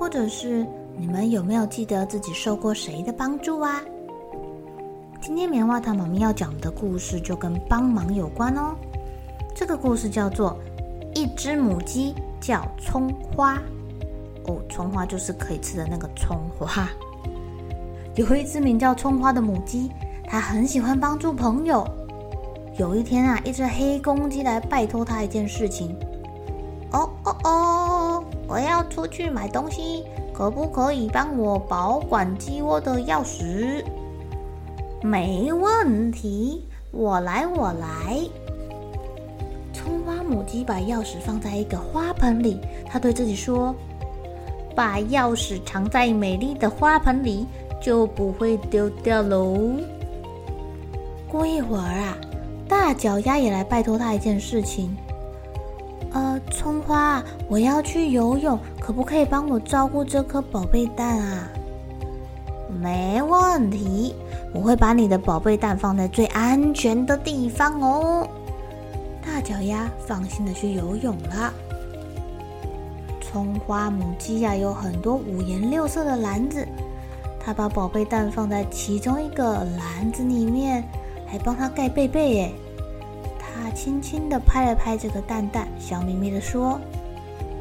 或者是你们有没有记得自己受过谁的帮助啊？今天棉花糖妈咪要讲的故事就跟帮忙有关哦。这个故事叫做《一只母鸡叫葱花》哦，葱花就是可以吃的那个葱花。有一只名叫葱花的母鸡，它很喜欢帮助朋友。有一天啊，一只黑公鸡来拜托它一件事情。哦哦哦！我要出去买东西，可不可以帮我保管鸡窝的钥匙？没问题，我来，我来。葱花母鸡把钥匙放在一个花盆里，它对自己说：“把钥匙藏在美丽的花盆里，就不会丢掉喽。”过一会儿啊，大脚丫也来拜托它一件事情。呃，葱花，我要去游泳，可不可以帮我照顾这颗宝贝蛋啊？没问题，我会把你的宝贝蛋放在最安全的地方哦。大脚丫放心的去游泳了。葱花母鸡呀，有很多五颜六色的篮子，它把宝贝蛋放在其中一个篮子里面，还帮它盖被被耶。他轻轻地拍了拍这个蛋蛋，笑眯眯地说：“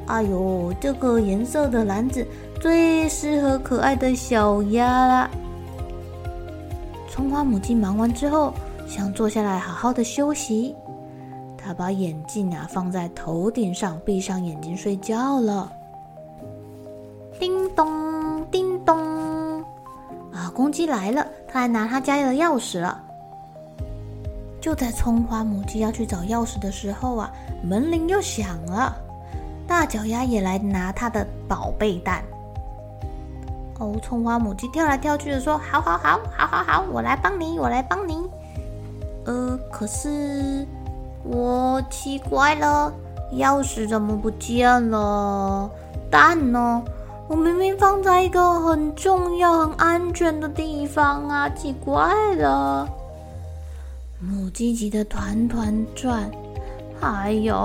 哎呦，这个颜色的篮子最适合可爱的小鸭啦。”葱花母鸡忙完之后，想坐下来好好的休息。他把眼镜啊放在头顶上，闭上眼睛睡觉了。叮咚，叮咚，啊，公鸡来了，它来拿他家的钥匙了。就在葱花母鸡要去找钥匙的时候啊，门铃又响了。大脚丫也来拿它的宝贝蛋。哦，葱花母鸡跳来跳去的说：“好好好，好好好，我来帮你，我来帮你。”呃，可是我奇怪了，钥匙怎么不见了？蛋呢？我明明放在一个很重要、很安全的地方啊，奇怪了。母鸡急得团团转，哎呦，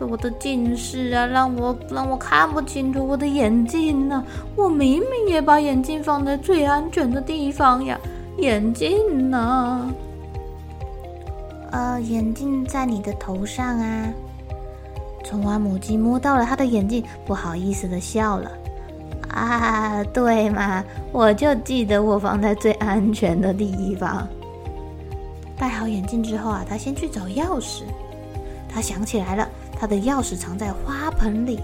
我的近视啊，让我让我看不清楚我的眼镜呢。我明明也把眼镜放在最安全的地方呀，眼镜呢？呃，眼镜在你的头上啊。葱花母鸡摸到了他的眼镜，不好意思的笑了。啊，对嘛，我就记得我放在最安全的地方。戴好眼镜之后啊，他先去找钥匙。他想起来了，他的钥匙藏在花盆里。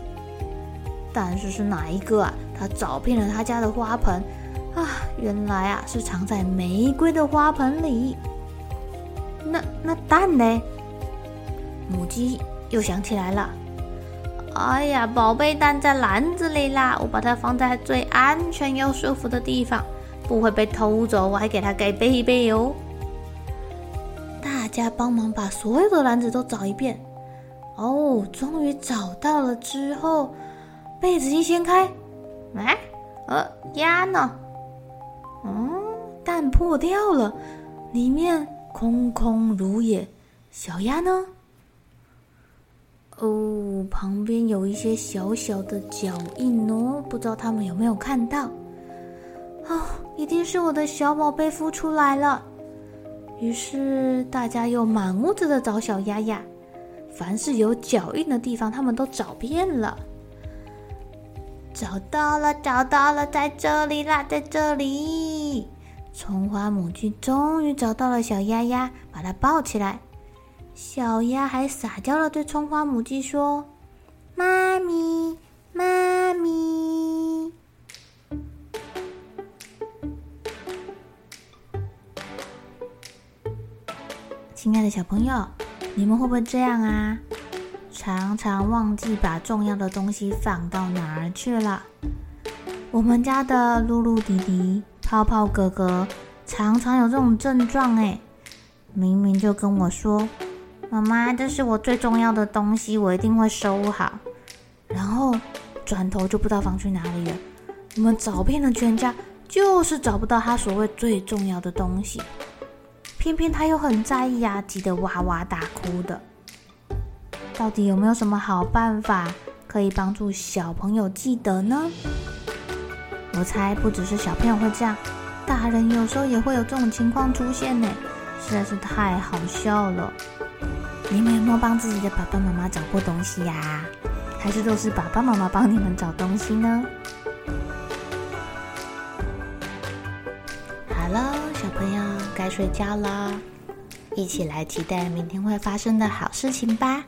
但是是哪一个啊？他找遍了他家的花盆，啊，原来啊是藏在玫瑰的花盆里。那那蛋呢？母鸡又想起来了。哎呀，宝贝蛋在篮子里啦！我把它放在最安全又舒服的地方，不会被偷走。我还给它盖被被哦。家帮忙把所有的篮子都找一遍，哦，终于找到了。之后，被子一掀开，哎，呃，鸭呢？嗯，蛋破掉了，里面空空如也。小鸭呢？哦，旁边有一些小小的脚印哦，不知道他们有没有看到？哦，一定是我的小宝贝孵出来了。于是大家又满屋子的找小鸭鸭，凡是有脚印的地方，他们都找遍了。找到了，找到了，在这里啦，在这里！葱花母鸡终于找到了小鸭鸭，把它抱起来。小鸭还撒娇了对葱花母鸡说：“妈咪，妈咪。”亲爱的小朋友，你们会不会这样啊？常常忘记把重要的东西放到哪儿去了。我们家的露露弟弟、泡泡哥哥常常有这种症状诶，明明就跟我说：“妈妈，这是我最重要的东西，我一定会收好。”然后转头就不知道放去哪里了。我们找遍了全家，就是找不到他所谓最重要的东西。偏偏他又很在意啊，急得哇哇大哭的。到底有没有什么好办法可以帮助小朋友记得呢？我猜不只是小朋友会这样，大人有时候也会有这种情况出现呢，实在是太好笑了。你们有没有帮自己的爸爸妈妈找过东西呀？还是都是爸爸妈妈帮你们找东西呢？好了，小朋友该睡觉了，一起来期待明天会发生的好事情吧。